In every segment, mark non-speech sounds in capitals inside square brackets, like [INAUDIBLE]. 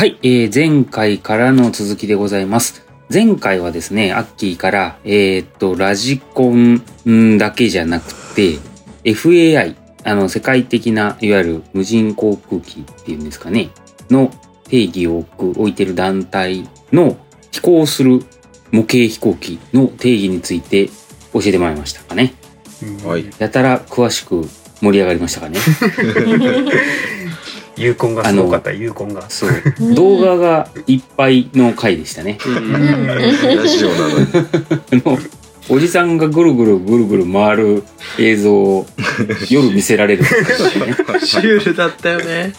はい、えー前回からの続きでございます。前回はですね、アッキーから、えーっと、ラジコンんだけじゃなくて、FAI、あの、世界的な、いわゆる無人航空機っていうんですかね、の定義を置く、置いてる団体の飛行する模型飛行機の定義について教えてもらいましたかね。はい。やたら詳しく盛り上がりましたかね。[LAUGHS] ユーコンがすごかった、ユーコンが。そう。動画がいっぱいの回でしたね。ラジオなのに。おじさんがぐるぐるぐるぐる回る映像を夜見せられるね。シュールだったよね。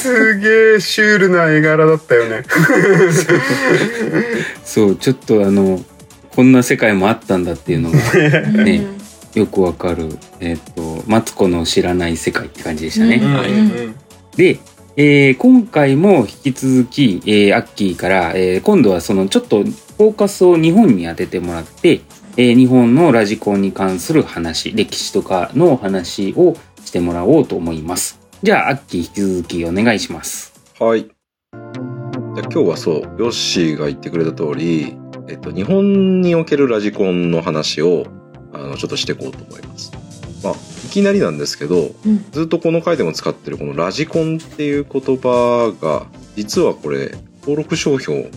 すげえシュールな絵柄だったよね。そう、ちょっとあの、こんな世界もあったんだっていうのがね、よくわかる、えっ、と、マツコの知らない世界って感じでしたね。うんで、えー今回も引き続き、えーアッキーから、えー今度はそのちょっとフォーカスを日本に当ててもらって、えー日本のラジコンに関する話、歴史とかの話をしてもらおうと思います。じゃあ、アッキー引き続きお願いします。はい。じゃあ今日はそう、ヨッシーが言ってくれた通り、えっと、日本におけるラジコンの話を、あの、ちょっとしていこうと思います。まあ、いきなりなんですけど、うんずっとこの回でも使ってるこのラジコンっていう言葉が、実はこれ、登録商標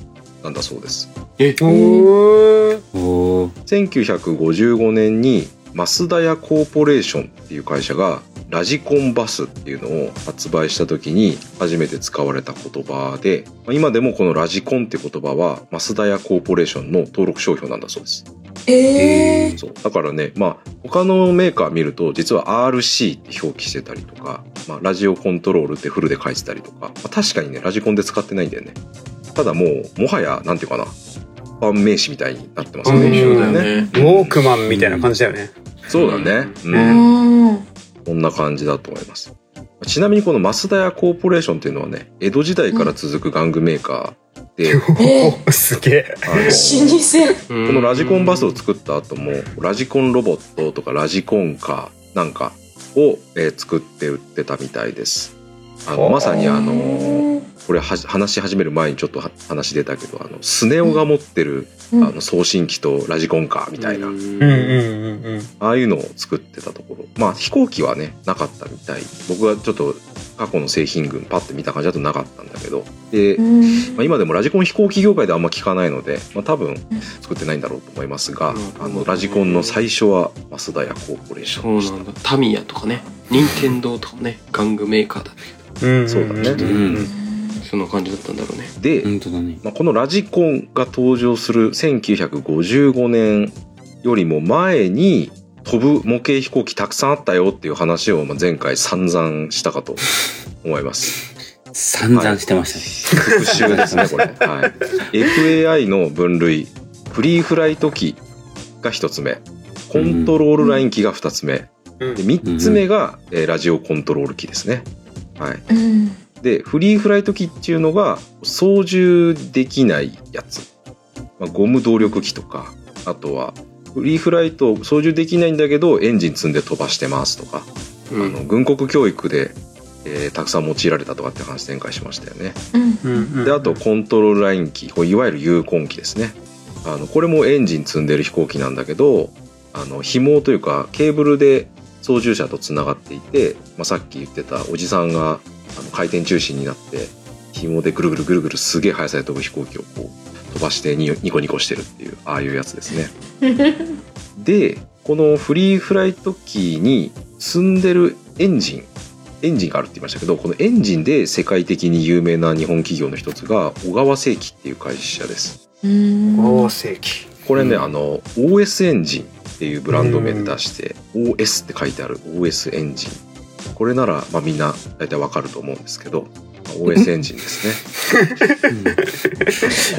なんだそうです。え、おーおー1955年に増田屋コーポレーションっていう会社がラジコンバスっていうのを発売した時に初めて使われた言葉でまあ今でもこのラジコンって言葉は増田屋コーポレーションの登録商標なんだそうですえー、そうだからねまあ他のメーカー見ると実は RC って表記してたりとか、まあ、ラジオコントロールってフルで書いてたりとか、まあ確かにねラジコンで使ってないんだよねただもうもはやなんていうかな一般名詞みたいになってますよねそうだよねね。ウォークマンみたいな感じだよね。そうだね。う。うんん。こんな感じだと思います。ちなみにこの増田屋コーポレーションっていうのはね、江戸時代から続く玩具メーカーお [LAUGHS] すげえ。あの、老舗。このラジコンバスを作った後も、ラジコンロボットとかラジコンカーなんかを、えー作って売ってたみたいです。あの、まさにあの、これは話し始める前にちょっとは話出たけど、あの、スネ夫が持ってる、うんあの、送信機とラジコンカーみたいな、うんうんうんうん。ああいうのを作ってたところ。まあ飛行機はね、なかったみたい。僕はちょっと過去の製品群パッて見た感じだとなかったんだけど。で、うんまあ、今でもラジコン飛行機業界であんま聞かないので、まあ多分作ってないんだろうと思いますが、うんあの、ラジコンの最初は増田屋コーポレーションでした。そうなんだ。タミヤとかね、任天堂とかもね、玩具メーカーだったけうんそうだねうん。ど、そんな感じだったんだろうね。で、本当だね。まあ、このラジコンが登場する1955年よりも前に飛ぶ模型飛行機たくさんあったよっていう話をまあ前回散々したかと [LAUGHS] 思います。散々してましたね。復習ですね、これ。はい。FAI の分類、フリーフライト機が一つ目、コントロールライン機が二つ目、うんで三つ目が、えーラジオコントロール機ですね。はい。うん。で、フリーフライト機っていうのが操縦できないやつ。まあ、ゴム動力機とか、あとは、フリーフライト操縦できないんだけどエンジン積んで飛ばしてますとか、うあの軍国教育で、えーたくさん用いられたとかって話展開しましたよね。うん。うんであとコントロールライン機これいわゆる有根機ですねあのこれもエンジン積んでる飛行機なんだけどあの紐というかケーブルで操縦者とつながっていて、まあ、さっき言ってたおじさんがあの回転中心になって紐でぐるぐるぐるぐるすげえ速さで飛ぶ飛行機をこう飛ばしてニニコニコしてるっていうああいうやつですね。[LAUGHS] でこのフリーフライト機に積んでるエンジンエンジンがあるって言いましたけどこのエンジンで世界的に有名な日本企業の一つが小川製機っていう会社ですうん。おー世紀。これね、うんあの OS エンジンっていうブランド名で出して、OS って書いてある OS エンジンこれなら、まあ、みんな大体わかると思うんですけど、まあ OS エンジンです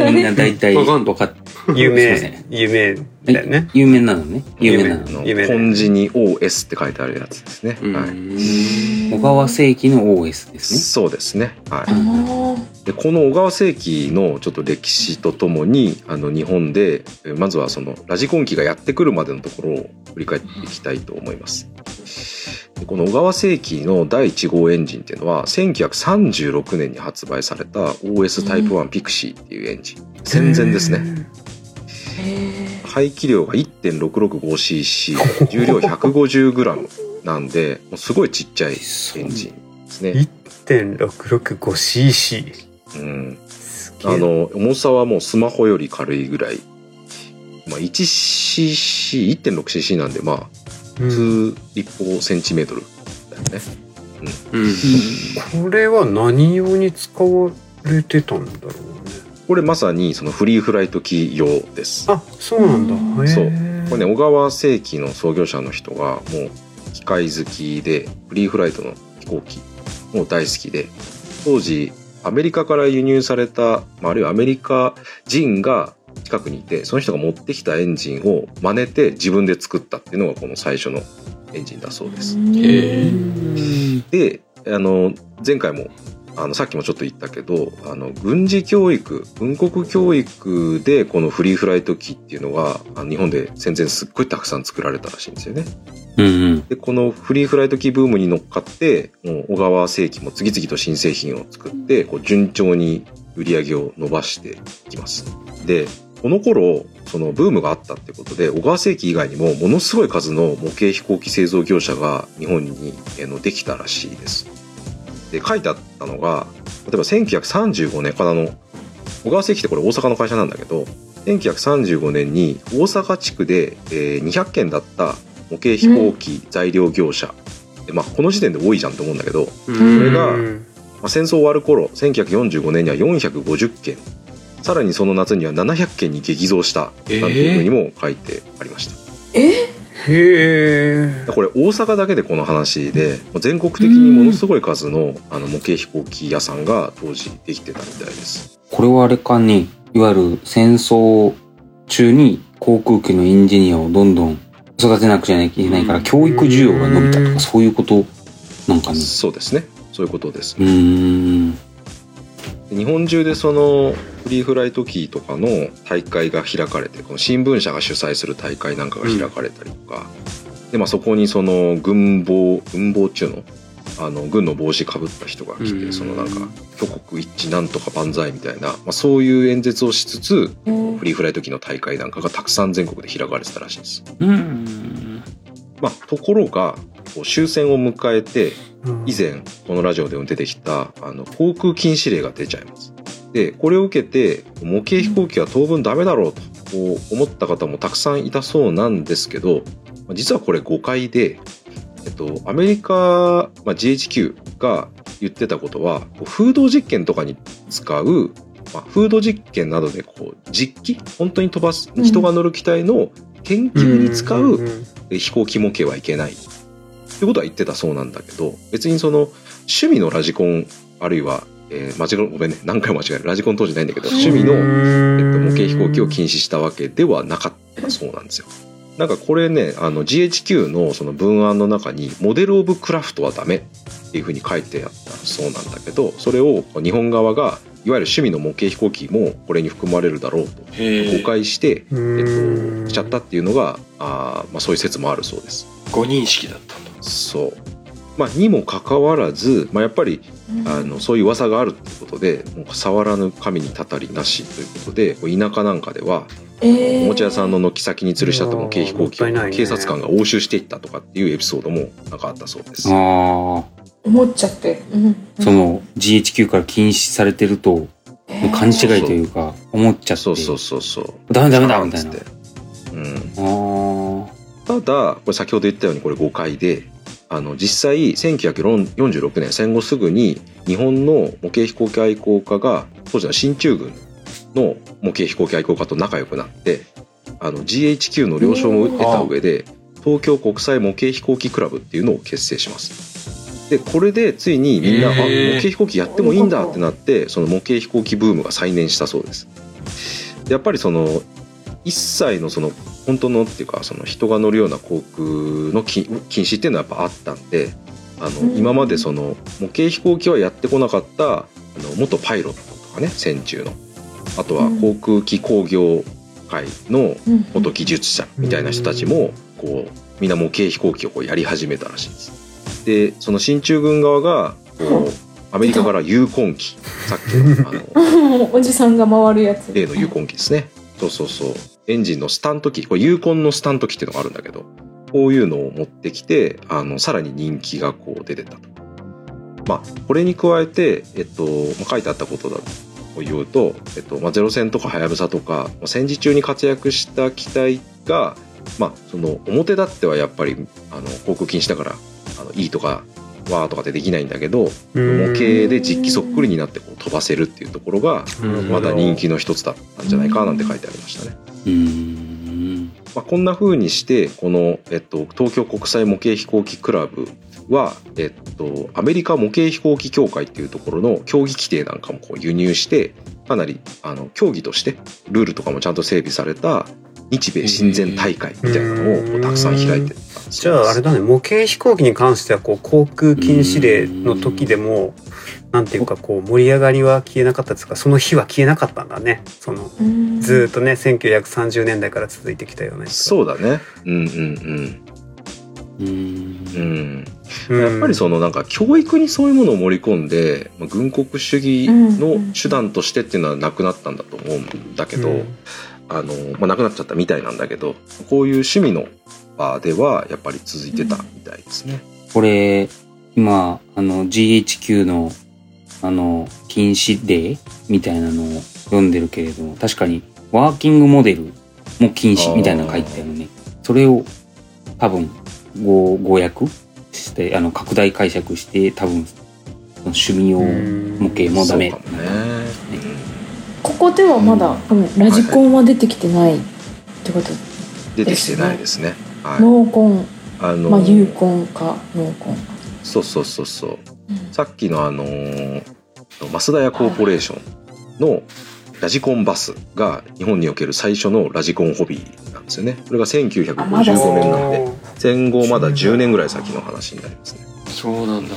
ね [LAUGHS] みんな大体わかんの分かっ有名、有名だよね。有名なのね。有名なの。本字に OS って書いてあるやつですね、うんはい、小川世紀の OS ですね。そうですねはいでこの小川世紀のちょっと歴史とともにあの日本でえまずはそのラジコン機がやってくるまでのところを振り返っていきたいと思います。でこの小川製機の第1号エンジンっていうのは1936年に発売された OS タイプ1ピクシーっていうエンジン。戦前ですね。へ排気量が 1.665cc 重量 150g なんでもうすごいちっちゃいエンジンですね、1.665cc うん、すげえ。あの重さはもうスマホより軽いぐらい、まあ、1cc1.6cc なんでまあうん。普通立方センチメートルだよね。うん。これは何用に使われてたんだろうね。これまさにそのフリーフライト機用です。あそうなんだ。そう。これね小川製機の創業者の人がもう機械好きでフリーフライトの飛行機もう大好きで当時アメリカから輸入された、まあ、あるいはアメリカ人が近くにいてその人が持ってきたエンジンを真似て自分で作ったっていうのがこの最初のエンジンだそうです。へであの前回もあのさっきもちょっと言ったけどあの軍事教育軍国教育でこのフリーフライト機っていうのが日本で戦前すっごいたくさん作られたらしいんですよね。うんうん。でこのフリーフライト機ブームに乗っかってもう小川製機も次々と新製品を作ってこう順調に売り上げを伸ばしていきます。でこの頃そのブームがあったってことで小川製機以外にもものすごい数の模型飛行機製造業者が日本にえーのできたらしいです。で書いてあったのが例えば1935年からの小川製機ってこれ大阪の会社なんだけど1935年に大阪地区で、えー200件だった模型飛行機材料業者、でまあ、この時点で多いじゃんと思うんだけど、うん。これがうんまあ、戦争終わる頃1945年には450件さらにその夏には700件に激増したなんていうふうにも書いてありました。え？へえこれ大阪だけでこの話で全国的にものすごい数のあの模型飛行機屋さんが当時できてたみたいです。これはあれかね、いわゆる戦争中に航空機のエンジニアをどんどん育てなくちゃいけないから、うん教育需要が伸びたとうんか、そういうことなんかね。そうですねそういうことですう。ーん。日本中でそのフリーフライト機とかの大会が開かれてこの新聞社が主催する大会なんかが開かれたりとか、でまあ、そこにその軍帽軍帽中のあの軍の帽子かぶった人が来て、うんそのなんか挙国一致なんとか万歳みたいな、まあ、そういう演説をしつつフリーフライト機の大会なんかがたくさん全国で開かれてたらしいです。うん。まあ、ところがこう終戦を迎えてうん。以前このラジオでも出てきたあの航空禁止令が出ちゃいます。でこれを受けて模型飛行機は当分ダメだろうとこう思った方もたくさんいたそうなんですけどまあ実はこれ誤解で、えっと、アメリカ、まあ、GHQ が言ってたことは風洞実験とかに使う、まあ、風洞実験などでこう実機本当に飛ばすうん人が乗る機体の研究に使う、飛行機模型はいけない。ってことは言ってたそうなんだけど別にその趣味のラジコンあるいは、えー、間違えごめんね何回も間違える。ラジコン当時ないんだけど趣味の、えっと、模型飛行機を禁止したわけではなかったそうなんですよ。なんかこれねあの GHQ のその文案の中に「モデル・オブ・クラフトはダメ」っていうふうに書いてあったそうなんだけどそれを日本側がいわゆる趣味の模型飛行機もこれに含まれるだろうと誤解して、うえん。っと、しちゃったっていうのがあー、まあ、そういう説もあるそうです。誤認識だったんだそう。まあ、にもかかわらず、まあ、やっぱりあのそういう噂があるってことでもう触らぬ神にたたりなしということで田舎なんかではえおもちゃ屋さんの軒先に吊るしちゃった模型飛行機を警察官が押収していったとかっていうエピソードもなんかあったそうです。ああ、思っちゃって、うん、その GHQ から禁止されてると、もう勘違いというか、思っちゃって。そうそうそうそう。ダメダメだみたいな。つってうん。あただこれ先ほど言ったようにこれ誤解であの実際1946年戦後すぐに日本の模型飛行機愛好家が当時の進駐軍の模型飛行機愛好家と仲良くなってあの GHQ の了承も得た上で東京国際模型飛行機クラブっていうのを結成します。でこれでついにみんな、あ模型飛行機やってもいいんだってなってその模型飛行機ブームが再燃したそうです。でやっぱりその一切のその本当のっていうかその人が乗るような航空の禁禁止っていうのはやっぱあったんであの、うん。今までその模型飛行機はやってこなかったあの元パイロットとかね戦中の。あとは航空機工業界のうん。元技術者みたいな人たちもこうみんな模型飛行機をこうやり始めたらしいです。でその進駐軍側がこうアメリカからユーコン機さっきのあの [LAUGHS] おじさんが回るやつ。例のユーコン機ですね。そうそうそうエンジンのスタント機これユーコンのスタント機っていうのがあるんだけどこういうのを持ってきてあのさらに人気がこう出てたと。まあこれに加えて、えっとまあ、書いてあったことだと言うと、えっとまあ、ゼロ戦とかハヤブサとかまあ戦時中に活躍した機体が、まあ、その表立ってはやっぱりあの航空禁止だからあのいいとかわーとかってできないんだけど模型で実機そっくりになってこう飛ばせるっていうところがうんまた人気の一つだったんじゃないかなんて書いてありましたね。まあ、こんな風にしてこの、えっと、東京国際模型飛行機クラブは、えっと、アメリカ模型飛行機協会っていうところの競技規定なんかもこう輸入してかなりあの競技としてルールとかもちゃんと整備された日米親善大会みたいなのをたくさん開いてじゃああれだね模型飛行機に関してはこう航空禁止令の時でもなんていうかこう盛り上がりは消えなかったですか？その日は消えなかったんだね。そのうん。ずーっとね1930年代から続いてきたようなそうだね。うんうんうーん。うん。ううん。んやっぱりそのなんか教育にそういうものを盛り込んで、まあ、軍国主義の手段としてっていうのはなくなったんだと思うんだけど、うんあの、まあ、なくなっちゃったみたいなんだけど、こういう趣味の場ではやっぱり続いてたみたいですね。これ、今、あの、GHQ の、あの、禁止令みたいなのを読んでるけれども、確かに、ワーキングモデルも禁止みたいなの書いてあるね。それを、多分、ご、語訳して、あの、拡大解釈して、多分、趣味用模型もダメ。ね。ここではまだ多分ラジコンは出てきてないってこと。出てきてないですね。はい。ノーコン、あのまあユーコンかノーコン。そうそうそうそう。うんさっきのあのー、増田屋コーポレーションのラジコンバスが日本における最初のラジコンホビーなんですよね。これが1955あまだそう年なんで、戦後まだ10年ぐらい先の話になりますね。そうなんだ。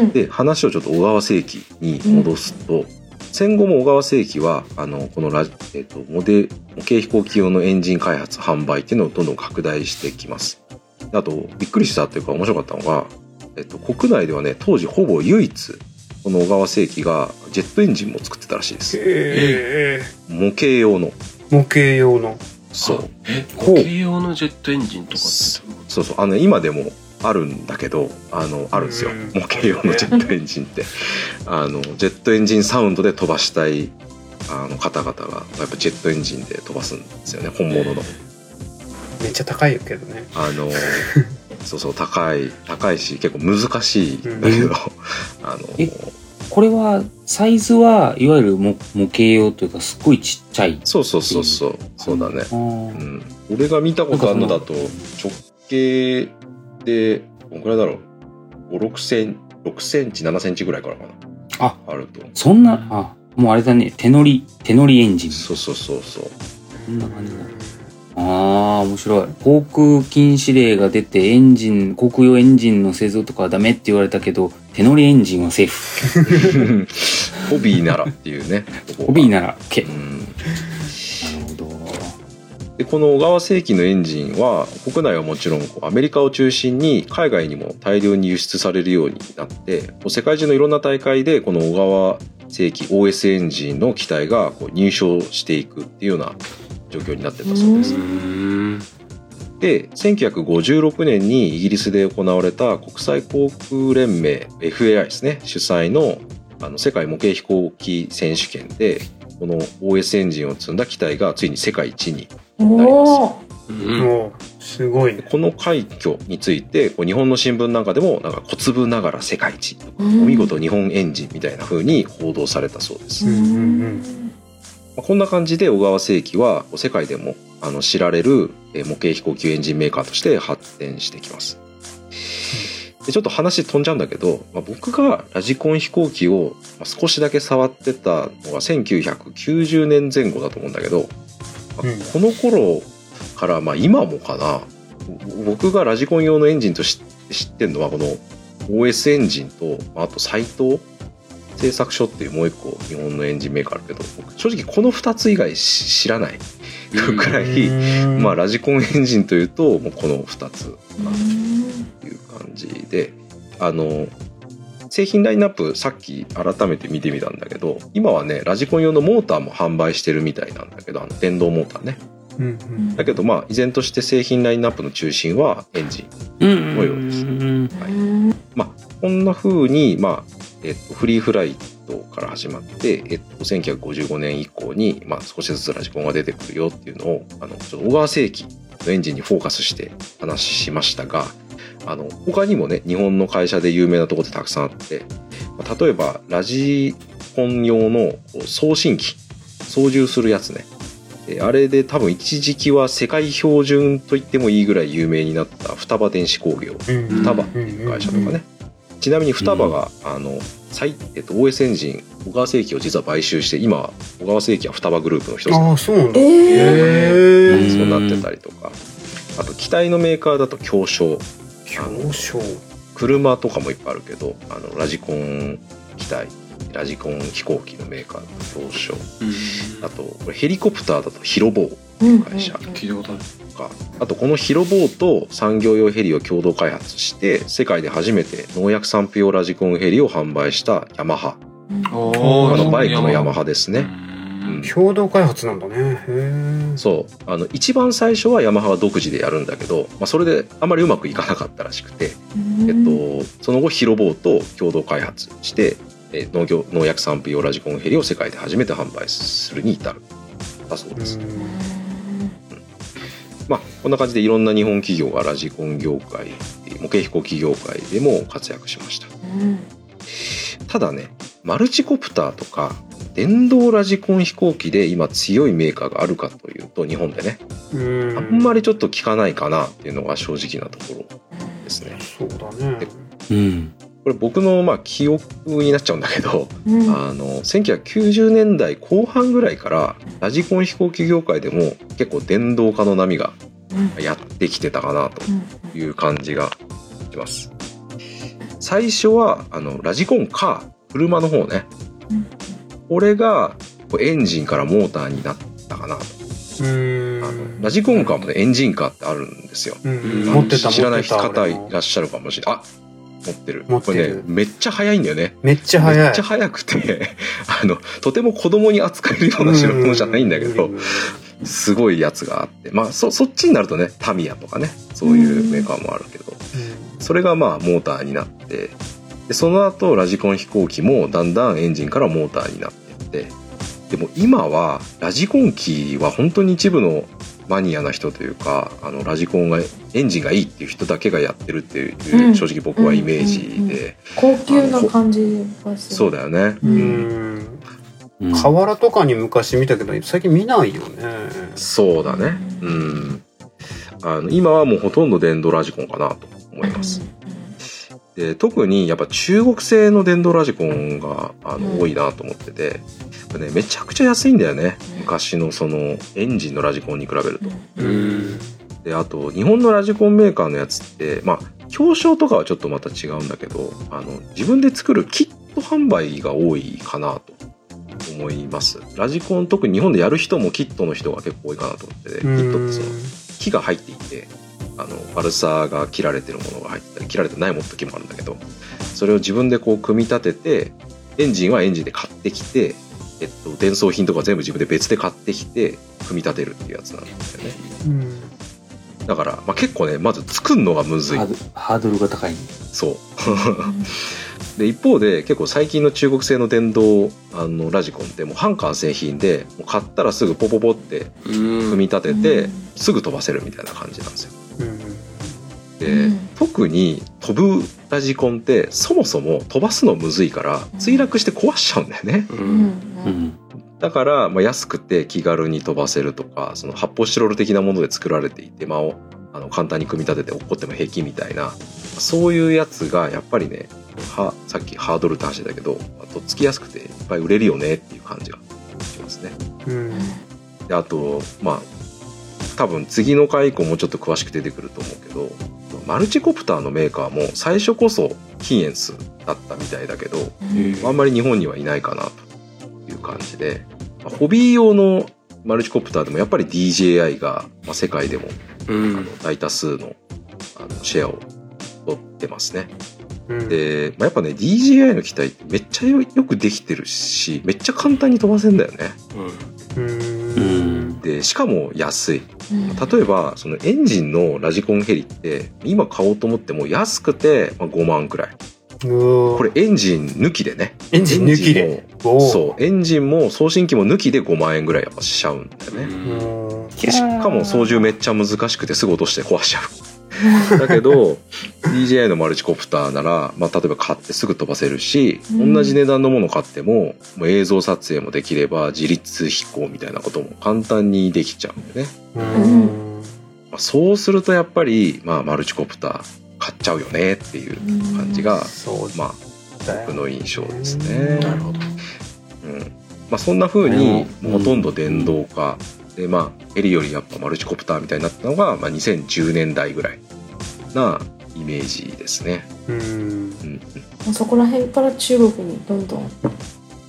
うんで話をちょっと小川世紀に戻すと、戦後も小川世紀はあのこのラジ、えっとモデ模型飛行機用のエンジン開発販売っていうのをどんどん拡大してきます。あとびっくりしたっていうか面白かったのが、えっと、国内ではね当時ほぼ唯一この小川世紀がジェットエンジンも作ってたらしいです。え模型用の。ー模型用の。そう。え、ほう。模型用のジェットエンジンとかってそうそう。あの今でもあるんだけどあのあるんですよ。うん。模型用のジェットエンジンって。[LAUGHS] あのジェットエンジンサウンドで飛ばしたいあの方々がやっぱジェットエンジンで飛ばすんですよね本物の。めっちゃ高いけどね。あの [LAUGHS] そうそう高い高いし結構難しいんだけど、うん。[LAUGHS] あのえこれは、サイズはいわゆる模模型用というか、すっごいちっちゃい。そうそうそうそうそうだね。うん。俺が見たことあるのだと直径でどんくらいだろう？56セン6センチ7センチぐらいからかなああるとそんな、あ、もうあれだね、手乗り、手乗りエンジン。そうそうそうそうこんな感じだ。ああ、面白い。航空禁止令が出て、エンジン、航空用エンジンの製造とかはダメって言われたけど、手乗りエンジンはセーフ。[LAUGHS] ホビーならっていうね [LAUGHS] ホビーなら OK。うん。でこの小川世紀のエンジンは国内はもちろんこうアメリカを中心に海外にも大量に輸出されるようになってこう世界中のいろんな大会でこの小川世紀 OS エンジンの機体がこう入賞していくっていうような状況になってたそうです。で1956年にイギリスで行われた国際航空連盟 FAI ですね主催のあの世界模型飛行機選手権でこの OS エンジンを積んだ機体がついに世界一におお。すごい。ねこの快挙について日本の新聞なんかでもなんか小粒ながら世界一おお見事日本エンジンみたいな風に報道されたそうです、うんうんうん。まあこんな感じで小川世紀は世界でもあの知られるえー模型飛行機エンジンメーカーとして発展してきます。でちょっと話飛んじゃうんだけど、まあ、僕がラジコン飛行機をまあ少しだけ触ってたのが1990年前後だと思うんだけど、この頃からまあ今もかな。僕がラジコン用のエンジンとし知ってるのはこの OS エンジンとまああと斎藤製作所っていうもう一個日本のエンジンメーカーあるけど僕正直この2つ以外し知らない。くらい、[LAUGHS] まあラジコンエンジンというともうこの2つかな。という感じであの製品ラインナップさっき改めて見てみたんだけど今はねラジコン用のモーターも販売してるみたいなんだけどあの電動モーターね。うんうん。だけどまあ依然として製品ラインナップの中心はエンジンうんのようですんうん。こんな風に、まあえっと、フリーフライトから始まって、えっと、1955年以降に、まあ、少しずつラジコンが出てくるよっていうのをあのちょっと小川世紀のエンジンにフォーカスして話しましたがあの他にもね日本の会社で有名なところってたくさんあって、まあ例えばラジコン用の送信機操縦するやつね。えあれで多分一時期は世界標準と言ってもいいぐらい有名になった双葉電子工業。うん双葉っていう会社とかね、ちなみに双葉が、あの最えっと、OS エンジン小川製機を実は買収して今小川製機は双葉グループの一つ。ああそうなんだ。えへえうんそうなってたりとか。あと機体のメーカーだと京商表彰。車とかもいっぱいあるけどあのラジコン機体ラジコン飛行機のメーカーだと京商うん。あとこれヘリコプターだとヒロボー。うん。会社。聞いたことある。とかあとこのヒロボーと産業用ヘリを共同開発して世界で初めて農薬散布用ラジコンヘリを販売したヤマハ。ああのバイクのヤマハですね、うん共同開発なんだね。そう。あの一番最初はヤマハは独自でやるんだけど、まあ、それであまりうまくいかなかったらしくて、えっと、その後ヒロボーと共同開発してえー農業農薬散布用ラジコンヘリを世界で初めて販売するに至る。だそうです、まあこんな感じでいろんな日本企業がラジコン業界模型飛行機業界でも活躍しました。ただねマルチコプターとか電動ラジコン飛行機で今強いメーカーがあるかというと日本でね。うんあんまりちょっと聞かないかなっていうのが正直なところですね。そうだね。うん。これ僕のまあ記憶になっちゃうんだけどうん。あの1990年代後半ぐらいからラジコン飛行機業界でも結構電動化の波がやってきてたかなという感じがします。最初はあのラジコンカー車の方ね。これがこうエンジンからモーターになったかなと。うん。あのラジコンカーもねエンジンカーってあるんですよ。うん。うん持ってた知らない方いらっしゃるかもしれないあ持ってる。持ってる。これねめっちゃ速いんだよね。めっちゃ速い。めっちゃ速くて [LAUGHS] あのとても子供に扱えるような代物じゃないんだけどうんすごいやつがあって。まあそそっちになるとねタミヤとかねそういうメーカーもあるけど。それがまあモーターになってでその後ラジコン飛行機もだんだんエンジンからモーターになっていって。でも今はラジコン機は本当に一部のマニアな人というかあのラジコンがエンジンがいいっていう人だけがやってるっていう、うん。正直僕はイメージで、高級な感じがする。そうだよね。ううん。んうん。河原とかに昔見たけど最近見ないよね。そうだね。うん。あの今はもうほとんど電動ラジコンかなと思います、で特にやっぱ中国製の電動ラジコンがあの、うん。多いなと思っててこれねめちゃくちゃ安いんだよね。昔のそのエンジンのラジコンに比べると。うん。であと日本のラジコンメーカーのやつってまあ表彰とかはちょっとまた違うんだけどあの自分で作るキット販売が多いかなと。思います。ラジコン特に日本でやる人もキットの人が結構多いかなと思っててキットってその木が入っていてあのバルサーが切られてるものが入ってたり切られてないも時もあるんだけどそれを自分でこう組み立ててエンジンはエンジンで買ってきて、えっと、伝送品とか全部自分で別で買ってきて組み立てるっていうやつなんですよね。うん。だから、まあ、結構ねまず作るのがむずい。ハードルが高い。ねそう。[LAUGHS] で一方で結構最近の中国製の電動あのラジコンってもう半完成品でもう買ったらすぐポポポってうん。組み立てて、うん。すぐ飛ばせるみたいな感じなんですようんで、うん。特に飛ぶラジコンってそもそも飛ばすのむずいから墜落して壊しちゃうんだよね。ううん。んうん。だから、まあ、安くて気軽に飛ばせるとかその発泡スチロール的なもので作られていて、まあ、あの簡単に組み立てて落っこっても平気みたいなそういうやつがやっぱりねはさっきハードルって話だけどとっつきやすくていっぱい売れるよねっていう感じがしますね。うん。であとまあ多分次の回以降もうちょっと詳しく出てくると思うけどマルチコプターのメーカーも最初こそキーエンスだったみたいだけどうんあんまり日本にはいないかなという感じで、まあホビー用のマルチコプターでもやっぱり DJI が、まあ、世界でもうあんの大多数のあのシェアを取ってますね。うん。で、まあ、やっぱね DJI の機体ってめっちゃよよくできてるしめっちゃ簡単に飛ばせんだよね。うん。ううんんでしかも安い。うん。例えばそのエンジンのラジコンヘリって今買おうと思っても安くてまあ5万くらい。ここれエンジン抜きでね。エンジン抜きで？エンジンおーもそうエンジンも送信機も抜きで5万円ぐらいやっぱしちゃうんだよね。うん。でしかも操縦めっちゃ難しくてすぐ落として壊しちゃう [LAUGHS] だけど DJI のマルチコプターなら、まあ、例えば買ってすぐ飛ばせるし、うん。同じ値段のもの買ってももう映像撮影もできれば自立飛行みたいなことも簡単にできちゃうんでね、うん。まあ、そうするとやっぱり、まあ、マルチコプター買っちゃうよねっていう感じが、そうまあ僕の印象ですね。なるほど。うん。まあ、そんな風にほとんど電動化、でまあヘリよりやっぱマルチコプターみたいになったのが、まあ、2010年代ぐらいなイメージですね。うん。うん、そこら辺から中国にどんどん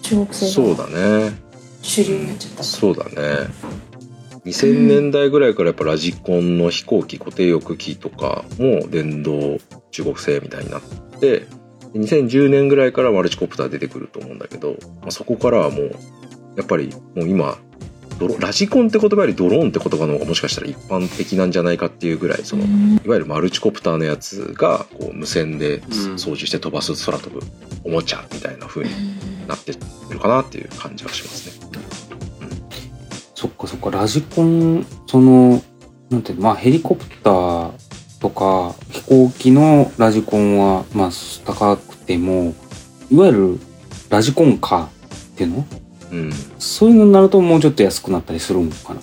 中国製そうがだね。主流になっちゃったそうだね。2000年代ぐらいからやっぱラジコンの飛行機固定翼機とかも電動中国製みたいになって2010年ぐらいからマルチコプター出てくると思うんだけど、まあ、そこからはもうやっぱりもう今ラジコンって言葉よりドローンって言葉の方がもしかしたら一般的なんじゃないかっていうぐらいそのうん。いわゆるマルチコプターのやつがこう無線でうん操縦して飛ばす空飛ぶおもちゃみたいな風になってるかなっていう感じはしますね。そっかそっか、ラジコン、その、なんていうのまあヘリコプターとか飛行機のラジコンは、まあ高くても、いわゆるラジコンカーっていうの？うんそういうのになるともうちょっと安くなったりするのかな。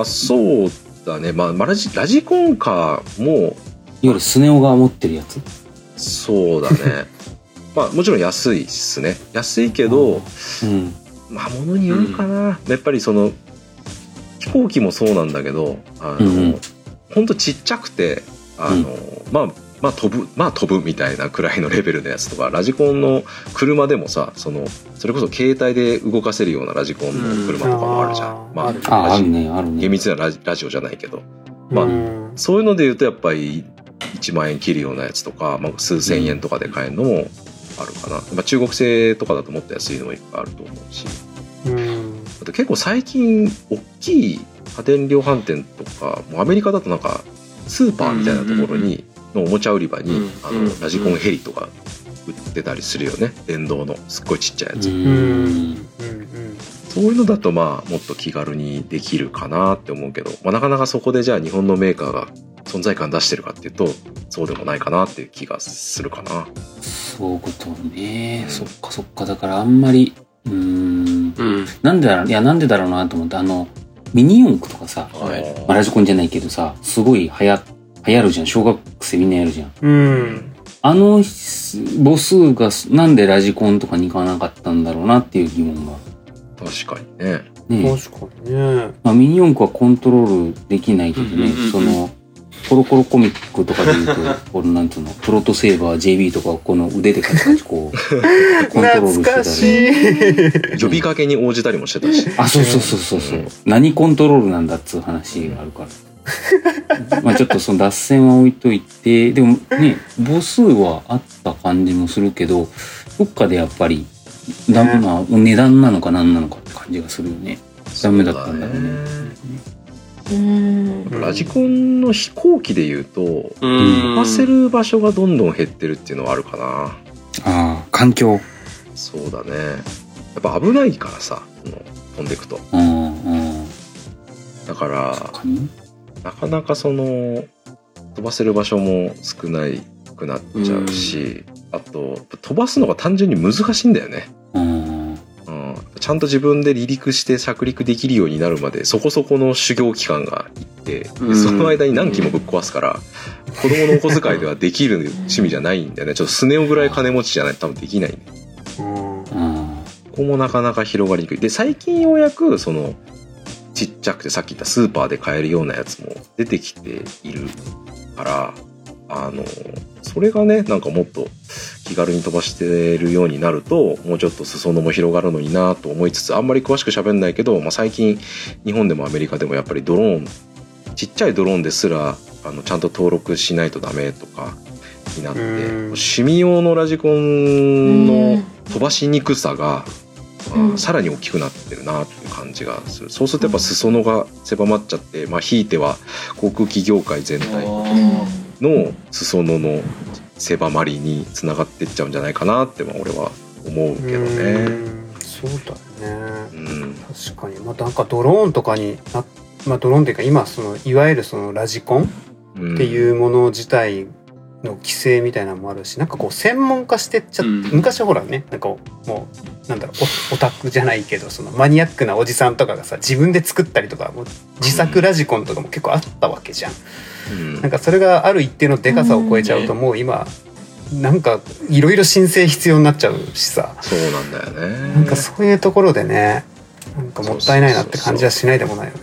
あそうだね、まあ、まあラジラジコンカーも。いわゆるスネ夫が持ってるやつ？そうだね。[LAUGHS] まあもちろん安いっすね。安いけど、うん。まあものによるかな、やっぱりその飛行機もそうなんだけどあの、うんうん。ほんとちっちゃくてあの、まあまあ飛ぶまあ飛ぶみたいなくらいのレベルのやつとかラジコンの車でもさそのそれこそ携帯で動かせるようなラジコンの車とかもあるじゃん、まあうんあるあ、あラジるね、あるね。厳密なラジラジオじゃないけど。まあうんそういうので言うとやっぱり1万円切るようなやつとか、まあ、数千円とかで買えるのもあるかな、まあ、中国製とかだともっと安いのもいっぱいあると思うし。うん。あと結構最近大きい家電量販店とかもうアメリカだとなんかスーパーみたいなところにのおもちゃ売り場にうんあうんのラジコンヘリとか売ってたりするよね電動のすっごいちっちゃいやつ、ううんうんん。そういうのだとまあもっと気軽にできるかなって思うけど、まあ、なかなかそこでじゃあ日本のメーカーが存在感出してるかっていうとそうでもないかなっていう気がするかな。そういうことね。うんそっかそっか。だからあんまり、うーん。うんなんでだろう、いや、なんでだろうなと思って、あの、ミニ四駆とかさ、はいまあ、ラジコンじゃないけどさ、すごい流行、流行るじゃん。小学生みんなやるじゃん。うんあの母数がなんでラジコンとかに行かなかったんだろうなっていう疑問が。確かにね。ね確かにねまあ、ミニ四駆はコントロールできないけどね、うんうんうんうんその、コロコロコミックとかで言うと、[LAUGHS] このなんつうの、プロトセーバー JB とかこの腕でカチカチこう、[LAUGHS] コントロールしてたり。呼びかけに応じたりもしてたし。あ、そうそうそうそうそう、うん何コントロールなんだっつう話があるから。まあちょっとその脱線は置いといて、でもね、母数はあった感じもするけど、どっかでやっぱり、ダメな、値段なのか何なのかって感じがするよね。ダメだったんだろうね。うんラジコンの飛行機で言うと、う飛んばせる場所がどんどん減ってるっていうのはあるかな。ああ、環境。そうだね。やっぱ危ないからさ、飛んでいくと。うん、うん。だから、なかなかその、飛ばせる場所も少ないくなっちゃうし、あと、飛ばすのが単純に難しいんだよね。うん。うん、ちゃんと自分で離陸して着陸できるようになるまでそこそこの修行期間がいって、その間に何機もぶっ壊すから子供のお小遣いではできる趣味じゃないんだよね。ちょっとスネ夫ぐらい金持ちじゃないと多分できない。んでうん。うん。ここもなかなか広がりにくい。で最近ようやくそのちっちゃくてさっき言ったスーパーで買えるようなやつも出てきているからあのそれがねなんかもっと気軽に飛ばしてるようになるともうちょっと裾野も広がるのになと思いつつあんまり詳しく喋んないけど、まあ、最近日本でもアメリカでもやっぱりドローンちっちゃいドローンですらあのちゃんと登録しないとダメとかになってうん。趣味用のラジコンの飛ばしにくさが、さらに大きくなってるなっていう感じがする。そうするとやっぱ裾野が狭まっちゃって、まあ、ひいては航空機業界全体の裾野の狭まりにつながっていっちゃうんじゃないかなってまあ俺は思うけどうね。ん。そうだね。うん。確かに。まあなんかドローンとかになまあドローンっていうか今そのいわゆるそのラジコンうん。っていうもの自体の規制みたいなのもあるしなんかこう専門化してっちゃって、うん。昔はほらねなんかもうなんだろうオオタクじゃないけどそのマニアックなおじさんとかがさ自分で作ったりとかもう自作ラジコンとかも結構あったわけじゃん。うんなんかそれがある一定のでかさを超えちゃうともう今なんかいろいろ申請必要になっちゃうしさそうなんだよね。なんかそういうところでねなんかもったいないなって感じはしないでもないよね。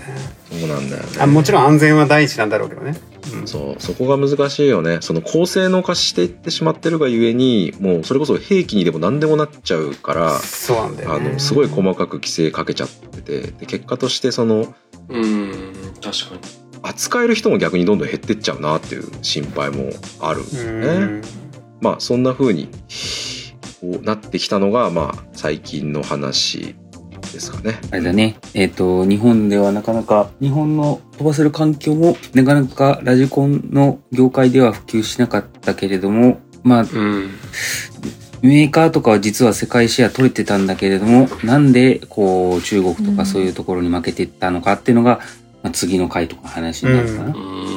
そうなんだよね。あもちろん安全は第一なんだろうけどね。うんそうそこが難しいよねその高性能化していってしまってるがゆえにもうそれこそ兵器にでも何でもなっちゃうからそうなんだよね。あのすごい細かく規制かけちゃっててで結果としてそのうん確かに扱える人も逆にどんどん減ってっちゃうなっていう心配もあるんですよね。うんまあそんな風にこうなってきたのがまあ最近の話ですかね。あれだね。えっ、と、日本ではなかなか、日本の飛ばせる環境も、なかなかラジコンの業界では普及しなかったけれども、まあ、うんメーカーとかは実は世界シェア取れてたんだけれども、なんで、こう、中国とうんかそういうところに負けていったのかっていうのが、まあ、次の回とか話になるかな、うんう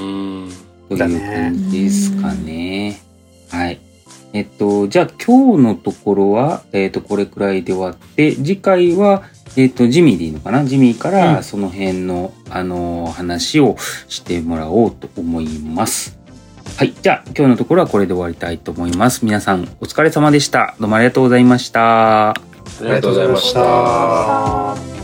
んという感じですかね。はい。えっと、じゃあ今日のところは、えっと、これくらいで終わって、次回は、えっと、ジミーでいいのかな？ジミーかうんらその辺の、あの、話をしてもらおうと思います。はい。じゃあ今日のところはこれで終わりたいと思います。皆さんお疲れ様でした。どうも。ありがとうございました。ありがとうございました